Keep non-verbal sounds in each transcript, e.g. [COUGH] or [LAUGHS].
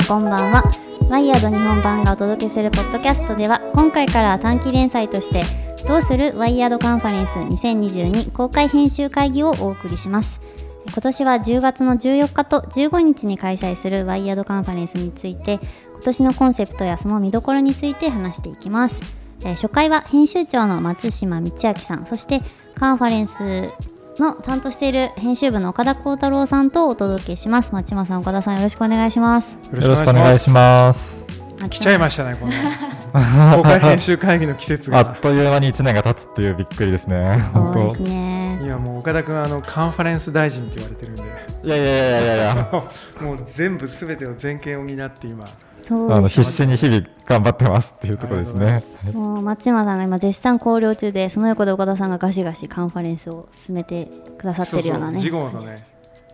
さんこんばんは。ワイヤード日本版がお届けするポッドキャストでは今回から短期連載としてどうするワイヤードカンファレンス2022公開編集会議をお送りします。今年は10月の14日と15日に開催するワイヤードカンファレンスについて今年のコンセプトやその見どころについて話していきます、初回は編集長の松島道明さんそしてカンファレンスの担当している編集部の岡田幸太郎さんとお届けします松島さん岡田さんよろしくお願いしますよよろしくお願いします。来ちゃいましたね、この [LAUGHS] 公開編集会議の季節あが。っという間に1年が経つっていうびっくりですね。本当。そうですね今もう岡田君あのカンファレンス大臣って言われてるんで、いやいやいやいやいや。[LAUGHS] もう全部すべての全権を担って今。そうあの必死に日々頑張ってますっていうところですね。すもう松島さんが今絶賛考慮中でその横で岡田さんがガシガシカンファレンスを進めてくださっそうそうう、てるよなね事後のね、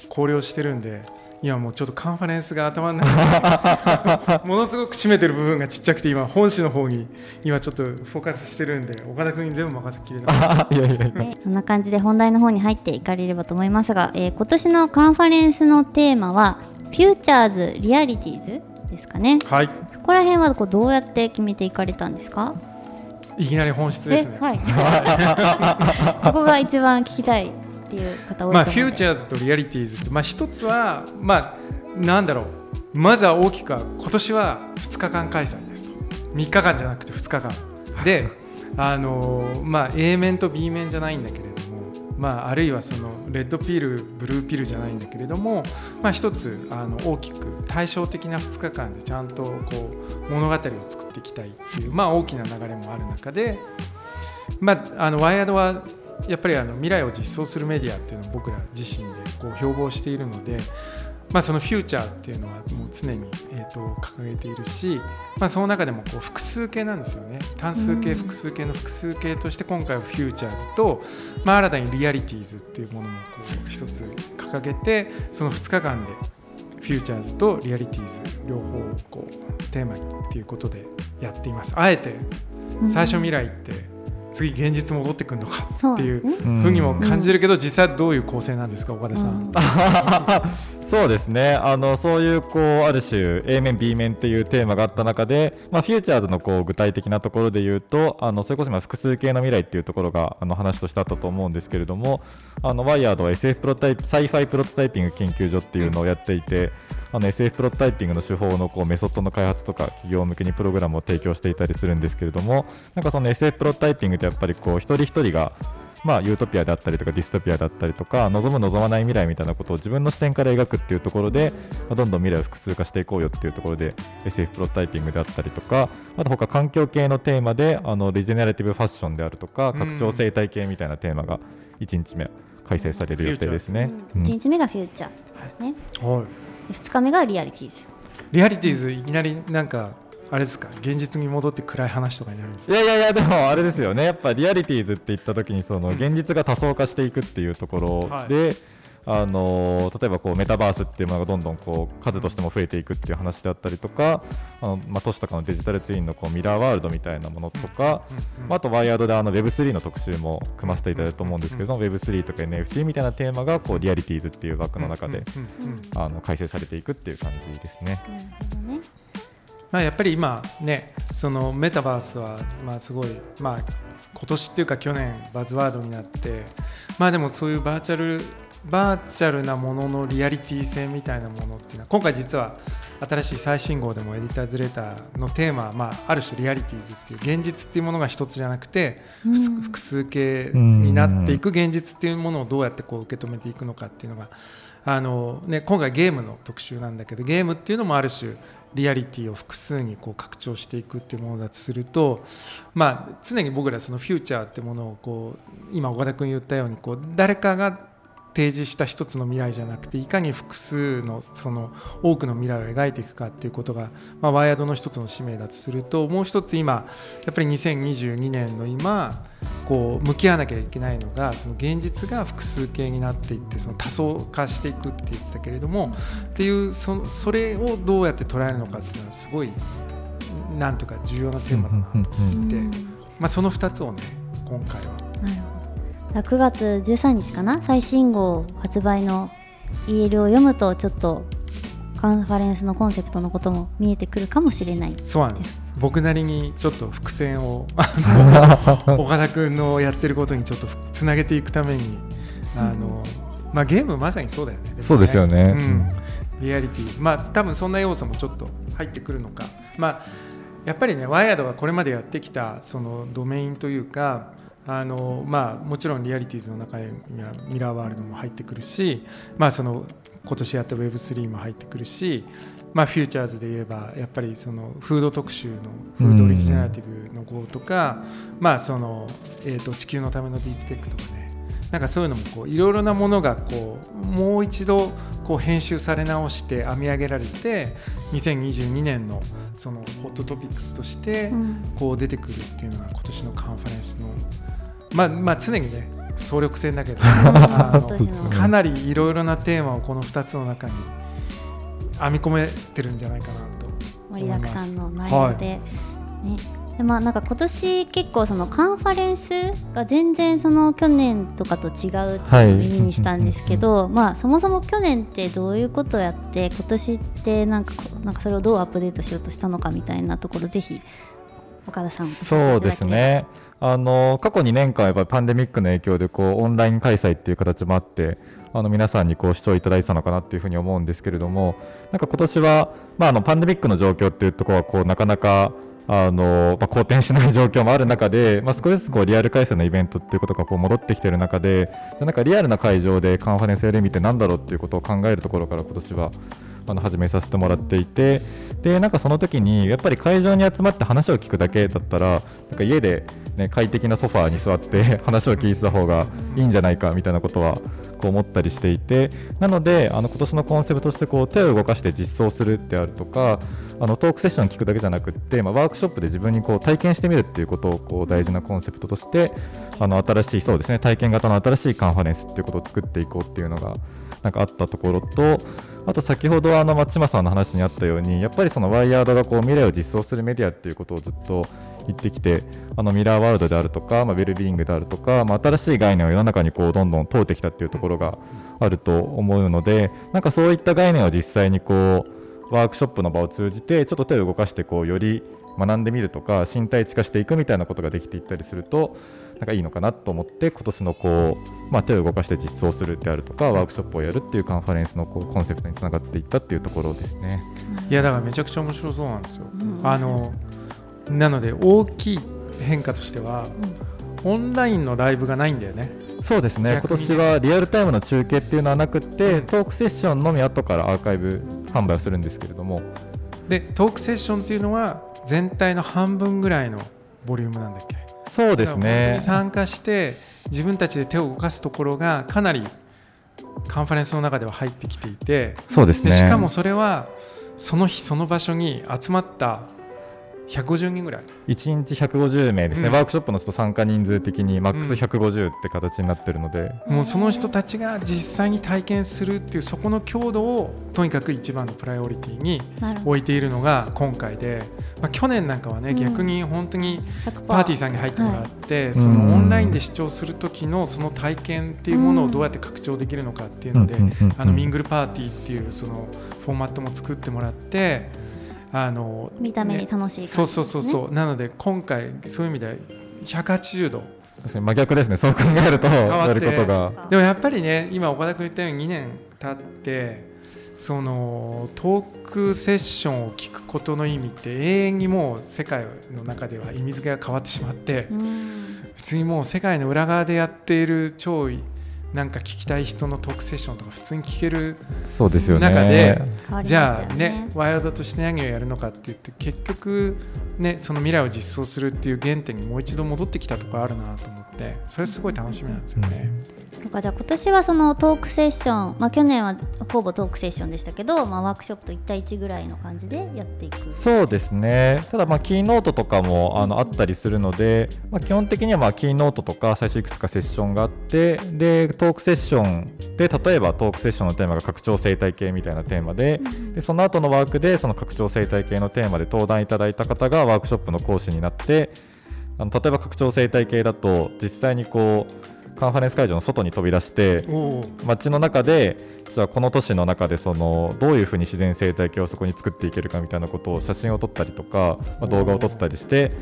考慮してるんで、今もうちょっとカンファレンスが頭の中に [LAUGHS] ものすごく占めてる部分がちっちゃくて、今、本誌の方に今ちょっとフォーカスしてるんで、岡田君に全部任せきれない。あ [LAUGHS] いやいやいや。はいそんな感じで本題の方に入っていかれればと思いますが、えー今年のカンファレンスのテーマは「フューチャーズ・リアリティーズ」ですかね。はい、そこら辺はこうどうやって決めていかれたんですか？いきなり本質ですね。はい、[LAUGHS] そこが一番聞きたいっていう方多いまあ、フューチャーズとリアリティーズって、まあ、一つは、まあ、なんだろう、まずは大きくは、今年は2日間開催ですと、3日間じゃなくて2日間。で、あのーまあ、A 面と B 面じゃないんだけれども、まあ、あるいはそのレッドピール、ブルーピルじゃないんだけれども、まあ、一つあの大きく対照的な2日間でちゃんとこう物語を作っていきたいっていう、まあ、大きな流れもある中で、まあ、あのワイヤードはやっぱりあの未来を実装するメディアっていうのを僕ら自身でこう標榜しているので、まあ、そのフューチャーっていうのはもう常に、えー、と掲げているし、まあ、その中でもこう複数形なんですよね。単数形複数形の複数形として今回はフューチャーズと、まあ、新たにリアリティーズっていうものもこう一つ掲げてその2日間でフューチャーズとリアリティーズ両方をこうテーマにっていうことでやっています。あえて最初未来って次現実戻ってくるのかっていうふうにも感じるけど、実際どういう構成なんですか岡田さん、[LAUGHS] そうですね。あのそういうこうある種 A 面 B 面っていうテーマがあった中で、まあフューチャーズのこう具体的なところで言うと、あのそれこそ今複数形の未来っていうところがあの話としてあったと思うんですけれども、あのワイヤードは SF プロタイプサイファイプロトタイピング研究所っていうのをやっていて、あの SF プロトタイピングの手法のこうメソッドの開発とか企業向けにプログラムを提供していたりするんですけれども、なんかその SF プロトタイピングってやっぱりこう一人一人がまあ、ユートピアであったりとかディストピアだったりとか望む望まない未来みたいなことを自分の視点から描くっていうところで、まあどんどん未来を複数化していこうよっていうところで SF プロトタイピングであったりとかあと他環境系のテーマであのリジェネラティブファッションであるとか拡張生態系みたいなテーマが1日目開催される予定ですね。うん。1日目がフューチャーズね、はい。で2日目が realities。 realities いきなりなんかあれですか？現実に戻って暗い話とかになるんですか？いやいやいやでもあれですよね。やっぱ realities って言った時にその現実が多層化していくっていうところで、あのー例えばこうメタバースっていうものがどんどんこう数としても増えていくっていう話であったりとかあの、まあ、都市とかのデジタルツインのこうミラーワールドみたいなものとか、まあ、あとワイヤードであの Web3 の特集も組ませていただいたと思うんですけど、Web3 とか NFT みたいなテーマがこうリアリティーズっていう枠の中で、うんうん。うんあの改正されていくっていう感じですね。なるほどねまあ、やっぱり今ねそのメタバースはまあすごいまあ今年っていうか去年バズワードになってまあでもそういうバーチャルバーチャルなもののリアリティ性みたいなものっていうのは今回実は新しい最新号でもエディターズレターのテーマは、まあ、ある種リアリティーズっていう現実っていうものが一つじゃなくて複数複数形になっていく現実っていうものをどうやってこう受け止めていくのかっていうのがあの、ね、今回ゲームの特集なんだけどゲームっていうのもある種リアリティを複数にこう拡張していくっていうものだとすると、まあ、常に僕らそのフューチャーってものをこう今岡田君言ったようにこう誰かが提示した一つの未来じゃなくていかに複数のその多くの未来を描いていくかっていうことが、まあ、ワイヤードの一つの使命だとするともう一つ今やっぱり2022年の今こう向き合わなきゃいけないのがその現実が複数形になっていってその多層化していくって言ってたけれどもっていうそそれをどうやって捉えるのかっていうのはすごいなんとか重要なテーマだなと思って、まあ、その2つをね今回はなるほど9月13日かな最新号発売の EL を読むとちょっとカンファレンスのコンセプトのことも見えてくるかもしれない。そうなんです。僕なりにちょっと伏線をあの [LAUGHS] 岡田君のやってることにちょっとつなげていくためにあの、まあ、ゲームまさにそうだよね。そうですよね、うん、リアリティ。まあ多分そんな要素もちょっと入ってくるのか。まあやっぱりねワイヤードがこれまでやってきたそのドメインというかあのまあ、もちろんリアリティーズの中にはミラーワールドも入ってくるし、まあ、その今年やった Web3 も入ってくるし、まあ、フューチャーズで言えばやっぱりそのフード特集のフードリジェネラティブの GO とか、まあそのえー、と地球のためのディープテックとかねなんかそういうのもこういろいろなものがこうもう一度こう編集され直して編み上げられて2022年のそのホットトピックスとしてこう出てくるっていうのが今年のカンファレンスのまあまあ常にね総力戦だけど [LAUGHS] かなりいろいろなテーマをこの2つの中に編み込めてるんじゃないかなと盛りだくさんの内容で、はい、ねでまあ、なんか今年結構そのカンファレンスが全然その去年とかと違うって耳にしたんですけど、はい、まあそもそも去年ってどういうことをやって今年ってなんかなんかそれをどうアップデートしようとしたのかみたいなところぜひ岡田さんそうですね。あの過去2年間やっぱりパンデミックの影響でこうオンライン開催っていう形もあってあの皆さんにこう視聴いただいてたのかなっていうふうに思うんですけれどもなんか今年は、まあ、あのパンデミックの状況っていうところはこうなかなかあのまあ、好転しない状況もある中で、まあ、少しずつこうリアル開催のイベントっていうことがこう戻ってきている中でじゃなんかリアルな会場でカンファレンスやる意味って何だろうっていうことを考えるところから今年はあの始めさせてもらっていてでなんかその時にやっぱり会場に集まって話を聞くだけだったらなんか家で、ね、快適なソファーに座って [LAUGHS] 話を聞いてた方がいいんじゃないかみたいなことはこう思ったりしていてなのであの今年のコンセプトとしてこう手を動かして実装するであるとかあのトークセッション聞くだけじゃなくって、まあ、ワークショップで自分にこう体験してみるっていうことをこう大事なコンセプトとしてあの新しいそうですね体験型の新しいカンファレンスっていうことを作っていこうっていうのがなんかあったところとあと先ほどあの松島さんの話にあったようにやっぱりそのワイヤードがこう未来を実装するメディアっていうことをずっと言ってきてあのミラーワールドであるとか、まあ、ウェルビーイングであるとか、まあ、新しい概念を世の中にこうどんどん通ってきたっていうところがあると思うのでなんかそういった概念を実際にこうワークショップの場を通じてちょっと手を動かしてこうより学んでみるとか身体値化していくみたいなことができていったりするとなんかいいのかなと思って今年のこう、まあ、手を動かして実装するであるとかワークショップをやるっていうカンファレンスのこうコンセプトにつながっていったっていうところですね。いやだからめちゃくちゃ面白そうなんですよ。うん、あのなので大きい変化としては、うん、オンラインのライブがないんだよね。そうですね、ね、今年はリアルタイムの中継っていうのはなくて、うん、トークセッションのみ後からアーカイブ販売をするんですけれども。でトークセッションっていうのは全体の半分ぐらいのボリュームなんだっけ？そうですね。参加して自分たちで手を動かすところがかなりカンファレンスの中では入ってきていて。そうですね。しかもそれはその日その場所に集まった150人ぐらい。1日150名ですね、うん、ワークショップの人参加人数的にマックス150って形になってるので、うん、もうその人たちが実際に体験するっていうそこの強度をとにかく一番のプライオリティに置いているのが今回で、まあ、去年なんかはね、うん、逆に本当にパーティーさんに入ってもらって、はい、そのオンラインで視聴する時のその体験っていうものをどうやって拡張できるのかっていうので、あのミングルパーティーっていうそのフォーマットも作ってもらって。あの見た目に楽しい、ね、そうそうそうそう。なので今回そういう意味で180度真逆ですね。そう考えるとやることが。でもやっぱりね今岡田君言ったように2年経ってそのトークセッションを聞くことの意味って永遠にもう世界の中では意味付けが変わってしまって、別にもう世界の裏側でやっている超なんか聞きたい人のトークセッションとか普通に聞ける中で、じゃあねワイヤードとして何をやるのかって言って結局ねその未来を実装するっていう原点にもう一度戻ってきたところあるなと思ってそれすごい楽しみなんですよね。なんかじゃあ今年はそのトークセッション、まあ、去年はほぼトークセッションでしたけど、まあ、ワークショップと1対1ぐらいの感じでやっていく。そうですね。ただまあキーノートとかもあのあったりするので、まあ、基本的にはまあキーノートとか最初いくつかセッションがあってでトークセッションで例えばトークセッションのテーマが拡張生態系みたいなテーマでうん、でその後のワークでその拡張生態系のテーマで登壇いただいた方がワークショップの講師になってあの例えば拡張生態系だと実際にこうカンファレンス会場の外に飛び出してお街の中でじゃあこの都市の中でそのどういうふうに自然生態系をそこに作っていけるかみたいなことを写真を撮ったりとか、まあ、動画を撮ったりして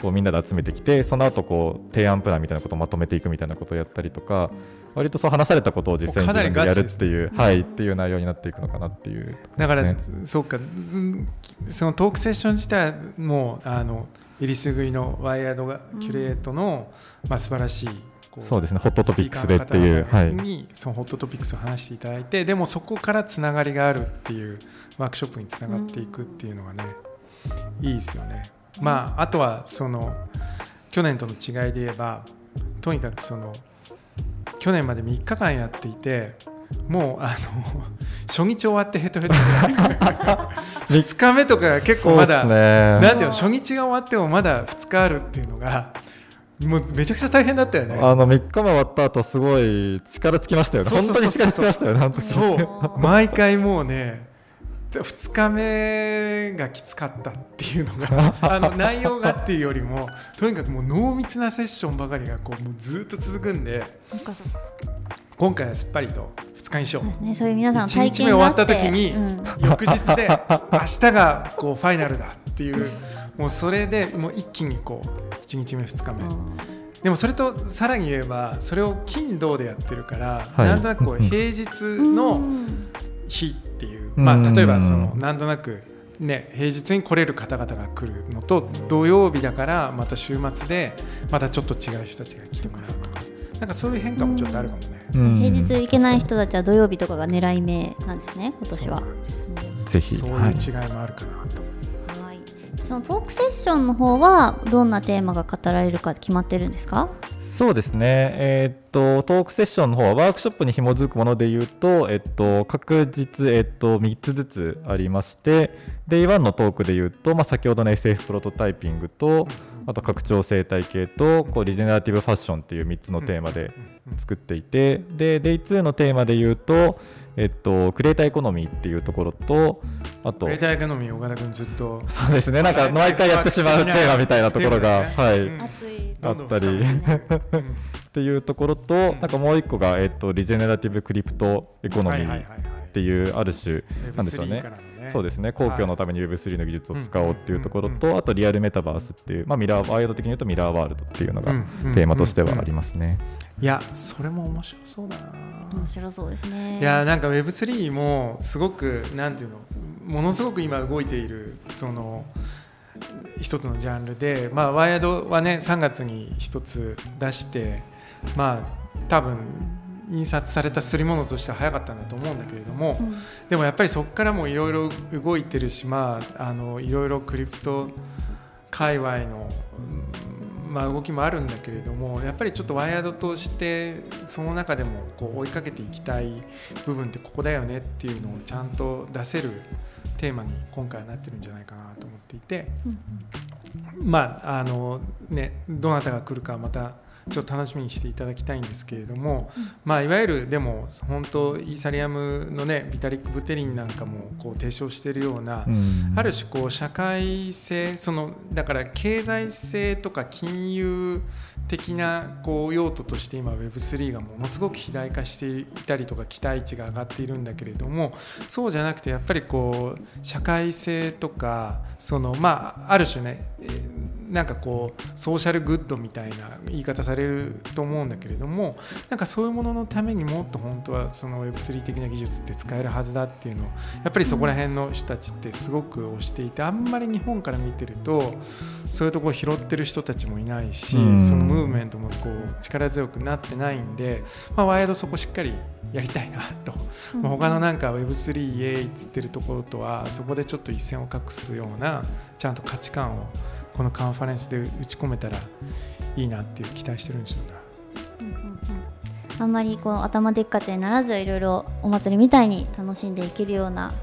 こうみんなで集めてきてその後こう提案プランみたいなことをまとめていくみたいなことをやったりとか割とそう話されたことを実際に自分でやるっていう、はいっていう内容になっていくのかなっていう、だから、そうか。ずそのトークセッション自体もあのえりすぐいのワイヤードがキュレートの、まあ素晴らしいこそうですね。ホットトピックスでっていうはい。にそのホットトピックスを話していただいてでもそこからつながりがあるっていうワークショップにつながっていくっていうのがね、いいですよね。まああとはその去年との違いで言えばとにかくその去年まで3日間やっていてもうあの [LAUGHS] 初日終わってヘトヘトで [LAUGHS] 2日目とかが結構まだ、ね。なんていうの初日が終わってもまだ2日あるっていうのがもうめちゃくちゃ大変だったよね。あの3日目終わった後すごい力つきましたよね。本当に力つきましたよねそう。毎回もうね2日目がきつかったっていうのが [LAUGHS] あの内容がっていうよりもとにかくもう濃密なセッションばかりがこうもうずっと続くんで今回はすっぱりと2日にしよう。そうですね。そういう皆さんの1体日目終わった時にうん。翌日で明日がこうファイナルだっていうもうそれでもう一気にこう1日目2日目。でもそれとさらに言えばそれを金土でやってるから、はい。なんとなくこう平日うのん日っていう、うん。まあ、例えばそのなんとなく、ね、平日に来れる方々が来るのと土曜日だからまた週末でまたちょっと違う人たちが来てもらうとか。なんかそういう変化もちょっとあるかもね。うん。平日行けない人たちは土曜日とかが狙い目なんですね今年は。ぜひ。そういうはい。違いもあるかなと。そのトークセッションの方はどんなテーマが語られるか決まってるんですか？そうですね、えーっとトークセッションの方はワークショップに紐づくもので言うと、えっと、各日、えっと、3つずつありまして Day1 のトークで言うと、まあ、先ほどの SF プロトタイピングとあと拡張生態系とこう regenerative fashion っていう3つのテーマで作っていてで Day2 のテーマで言うと、えっと、 creator economy っていうところとあとクレーターエコノミー岡田君ずっと。そうですね。なんか毎回やってしまうテーマみたいなところが、[LAUGHS] はい、あったり。っていうところと、なんかもう一個が、えっと、 regenerative crypto economy っていうある種なんでしょう Web3 ね。そうですね。公共のために Web3 の技術を使おうっていうところとあとリアルメタバースっていう、まあ、 WIRED 的に言うとミラーワールドっていうのがうんうん。テーマとしてはありますね。いやそれも面白そうだな。面白そうですね。いやなんか Web3 もすごくなんていうのものすごく今動いているその一つのジャンルで、まあ、ワイヤードはね3月に一つ出してまあ多分印刷されたすり物としては早かったんだと思うんだけれども、うん。でもやっぱりそこからもいろいろ動いてるしまああのいろいろクリプト界隈の、うんまあ、動きもあるんだけれどもやっぱりちょっとワイヤードとしてその中でもこう追いかけていきたい部分ってここだよねっていうのをちゃんと出せるテーマに今回はなってるんじゃないかなと思っていてまああのねどなたが来るかまたちょっと楽しみにしていただきたいんですけれども、まあいわゆるでも本当イーサリアムのねビタリック・ブテリンなんかもこう提唱しているような、うん。ある種こう社会性そのだから経済性とか金融的なこう用途として今 Web3 がものすごく肥大化していたりとか期待値が上がっているんだけれどもそうじゃなくてやっぱりこう社会性とかそのまあある種ねえーなんかこうソーシャルグッドみたいな言い方されると思うんだけれどもなんかそういうもののためにもっと本当はその Web3 的な技術って使えるはずだっていうのをやっぱりそこら辺の人たちってすごく推していてあんまり日本から見てるとそういうところを拾ってる人たちもいないし、うん。そのムーブメントもこう力強くなってないんで、まあ、ワイヤードそこしっかりやりたいなと、まあ、他のなんか Web3 イエーイっつってるところとはそこでちょっと一線を画すようなちゃんと価値観をこのカンファレンスで打ち込めたらいいなっていう期待してるんですよね。うんうんうんあんまりこう頭でっかちにならずいろいろお祭りみたいに楽しんでいけるような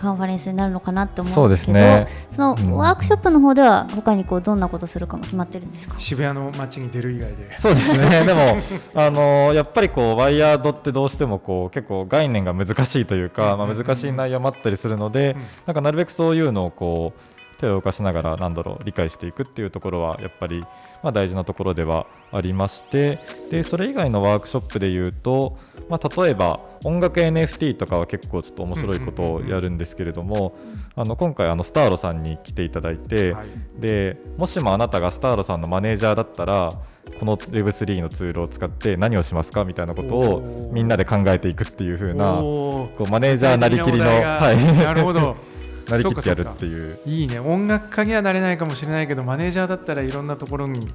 カンファレンスになるのかなって思うんですけどね。そのうん。ワークショップの方では他にこうどんなことするかも決まってるんですか、渋谷の街に出る以外でそうですね。[LAUGHS] でもあのやっぱりこうワイヤードってどうしてもこう結構概念が難しいというか、まあ、難しい内容もあったりするので、うん。なんかなるべくそういうのをこう手を動かしながらなんだろう理解していくっていうところはやっぱり、まあ、大事なところではありましてでそれ以外のワークショップでいうと、まあ、例えば音楽 NFT とかは結構ちょっと面白いことをやるんですけれども、あの今回あのスターロさんに来ていただいて、はい。でもしもあなたがスターロさんのマネージャーだったらこの Web3 のツールを使って何をしますかみたいなことをみんなで考えていくっていう風なこうマネージャーなりきりの、なるほど [LAUGHS] なりきってやるっていう。いいね。音楽家にはなれないかもしれないけどマネージャーだったらいろんなところに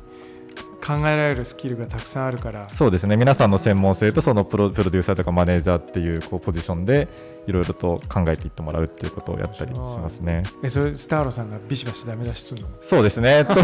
考えられるスキルがたくさんあるから。そうですね。皆さんの専門性とそのプロプロデューサーとかマネージャーっていうこうポジションでいろいろと考えていってもらうっていうことをやったりしますね。えそれスターロさんがビシバシダメ出しするの？そうですね。と [LAUGHS] [LAUGHS]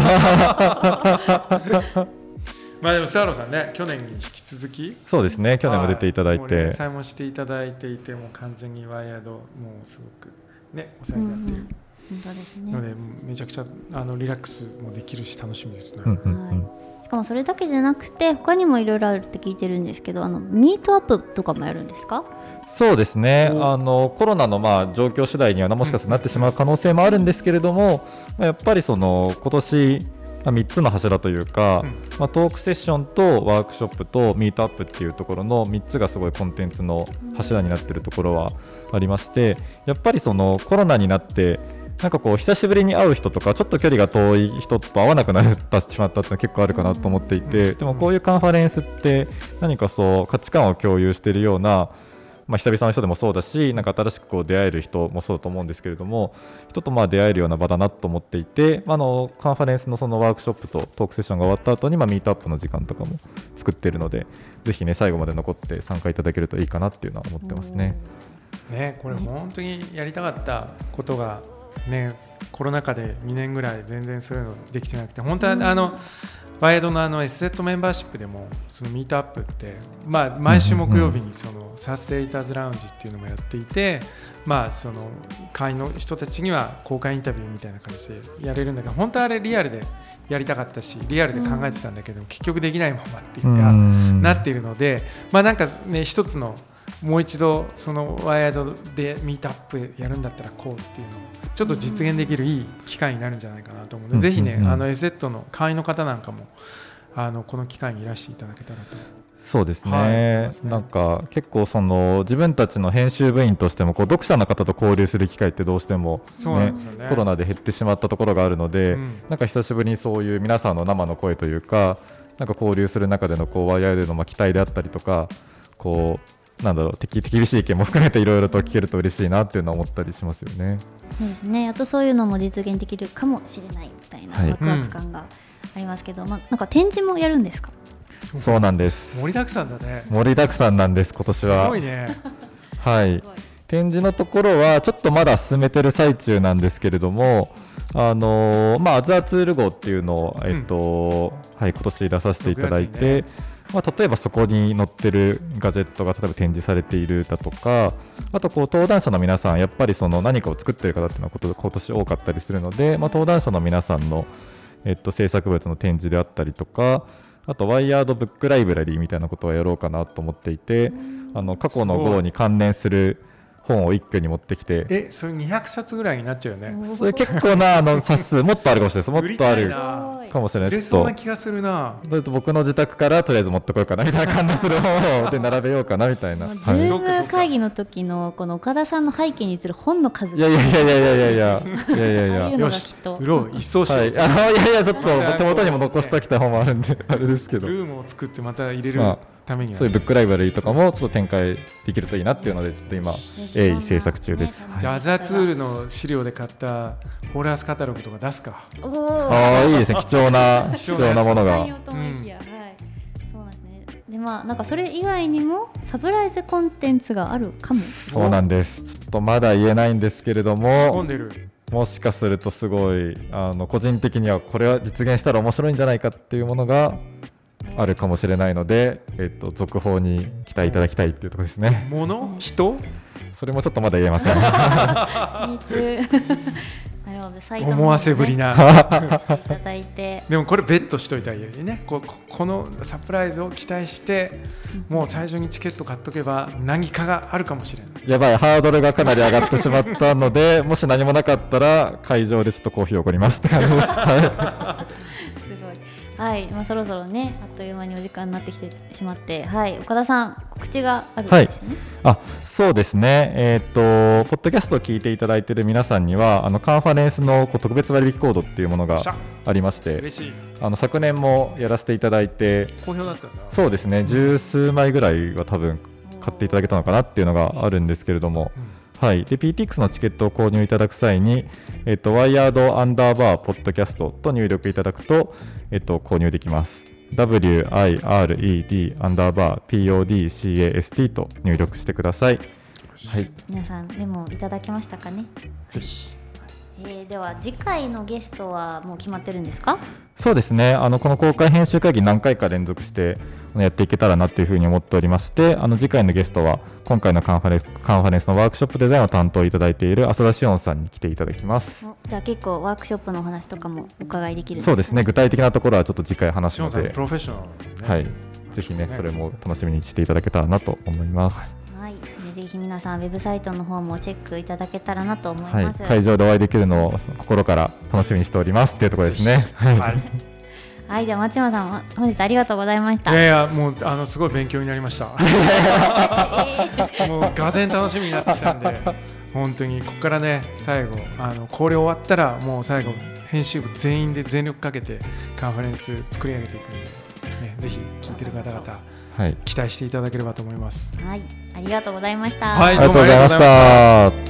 まあでもスターロさんね去年に引き続き。そうですね。去年も出ていただいはもう連て、載もしていただいていてもう完全にワイヤードもうすごくねお世話になっている本当ですね。ので、めちゃくちゃあのリラックスもできるし楽しみですね、うんうんうん。しかもそれだけじゃなくて他にもいろいろあるって聞いてるんですけどあのミートアップとかもやるんですか？そうですね。おあのコロナのまあ状況次第にはもしかしたらなってしまう可能性もあるんですけれども、まあやっぱりその今年まあ3つの柱というか、うん。まあ、トークセッションとワークショップとミートアップっていうところの3つがすごいコンテンツの柱になっているところはありましてやっぱりそのコロナになってなんかこう久しぶりに会う人とかちょっと距離が遠い人と会わなくなってしまったっていうのは結構あるかなと思っていてでもこういうカンファレンスって何かそう価値観を共有しているようなまあ、久々の人でもそうだしなんか新しくこう出会える人もそうだと思うんですけれども人とまあ出会えるような場だなと思っていて、まあ、あのカンファレンスのそのワークショップとトークセッションが終わった後にまあミートアップの時間とかも作っているのでぜひね最後まで残って参加いただけるといいかなっていうのは思ってますね。ねこれ本当にやりたかったことがねコロナ禍で2年ぐらい全然そういうのできてなくて本当はあのワイドのあの SZ メンバーシップでもそのミートアップって、まあ、毎週木曜日にそのサステイターズラウンジっていうのもやっていて、まあ、その会員の人たちには公開インタビューみたいな感じでやれるんだけど本当はあれリアルでやりたかったしリアルで考えてたんだけど、結局できないままっていうか、うん。なっているので、まあ、なんかね一つのもう一度そのワイヤードでミートアップやるんだったらこうっていうのをちょっと実現できるいい機会になるんじゃないかなと思うので、うん。ぜひね、うん。うんあの SZ の会員の方なんかもあのこの機会にいらしていただけたらと。そうですね,、はい。なんか結構その自分たちの編集部員としてもこう読者の方と交流する機会ってどうしても、そうなんですよね。コロナで減ってしまったところがあるので、うん。なんか久しぶりにそういう皆さんの生の声というかなんか交流する中でのこうワイヤーでのまあ期待であったりとかこうなんだろう敵厳しい意見も含めていろいろと聞けると嬉しいなっていうのは思ったりしますよね。そうですね。あとそういうのも実現できるかもしれないみたいなはい。ワクワク感がありますけど、まあ、なんか展示もやるんですか？そうなんです。盛りだくさんだね。盛りだくさんなんです今年は。すごいね。はい。展示のところはちょっとまだ進めてる最中なんですけれども、あのーまあ、アザーツール号っていうのを、えっとはい、今年出させていただい6月にて、まあ、例えばそこに載ってるガジェットが例えば展示されているだとかあとこう登壇者の皆さんやっぱりその何かを作ってる方っていうのはこと今年多かったりするので、まあ、登壇者の皆さんの、えっと、制作物の展示であったりとかあとワイヤードブックライブラリーみたいなことをやろうかなと思っていてあの過去の号に関連する本を一挙に持ってきて。えそれ200冊ぐらいになっちゃうよね。それ結構なあの [LAUGHS] 冊数もっとあるかもしれないです。もっとあるかもしれない。ですちょっと。そうな気がするな。だって僕の自宅からとりあえず持ってこようかなみたいな感じする本をで並べようかなみたいな、ズーム会議の時のこの岡田さんの背景に映る本の数いやいやいやいやいや。いやいやいやいや。いうのよし売ろう一層しよう、はい、あのいやいやちょっと [LAUGHS] 手元にも残しておきたい本もあるんであれですけど。ルームを作ってまた入れる。まあためには、そういうブックライブラリーとかもちょっと展開できるといいなっていうのでちょっと今鋭意制作中です、じゃあアザーツールの資料で買ったホールアースカタログとか出すか。ああいいですね。貴重な貴貴重なものが。ですね。でまあなんかそれ以外にもサプライズコンテンツがあるかも。そうなんです。ちょっとまだ言えないんですけれど込もんでる。もしかするとすごいあの個人的にはこれは実現したら面白いんじゃないかっていうものがあるかもしれないので、えっと、続報に期待いただきたいっていうところですね。物？人？それもちょっとまだ言えません。[LAUGHS] なるほどずサイトの方思わせぶりねないただいて。でもこれベットしといたらいいよね。こここのサプライズを期待してもう最初にチケット買っとけば何かがあるかもしれない。やばい、ハードルがかなり上がってしまったので、もし何もなかったら、会場でちょっとコーヒーをおごりますって感じです。はい、まあ、そろそろねあっという間にお時間になってきてしまってはい岡田さん告知があるんですね、あそうですね、えーっと、ポッドキャストを聞いていただいている皆さんには、あのカンファレンスのこう特別割引コードっていうものがありまして、嬉しい。あの昨年もやらせていただいて、好評だったんだ。そうですね、十数枚ぐらいは多分買っていただけたのかなっていうのがあるんですけれども、はい、で PTX のチケットを購入いただく際に、えっと、ワイヤードアンダーバーポッドキャストと入力いただくと、えっと、購入できます。WIRED アンダーバー PODCAST と入力してください。はい、皆さんメモいただけましたかね？ぜひえー、では次回のゲストはもう決まってるんですか？そうですね。あのこの公開編集会議何回か連続してやっていけたらなというふうに思っておりましてあの次回のゲストは今回のカンファレンスカンファレンスのワークショップデザインを担当いただいている浅田志音さんに来ていただきます。おじゃあ結構ワークショップのお話とかもお伺いできるそうですね。具体的なところはちょっと次回話すので。プ、ロフェッショナルね。はい、ぜひねそれも楽しみにしていただけたらなと思います。はい、でぜひ皆さんウェブサイトの方もチェックいただけたらなと思いはいます。、会場でお会いできるのを心から楽しみにしておりますっていうところですね。はいはいはい、では松山さん本日ありがとうございました。いやいやもうあのすごい勉強になりました [LAUGHS] もうがぜん楽しみになってきたんで本当にここからね最後あのこれ終わったらもう最後編集部全員で全力かけてカンファレンス作り上げていくんで、ね、ぜひ聞いてる方々はい、期待していただければと思います。はい、ありがとうございました。はい。ありがとうございました。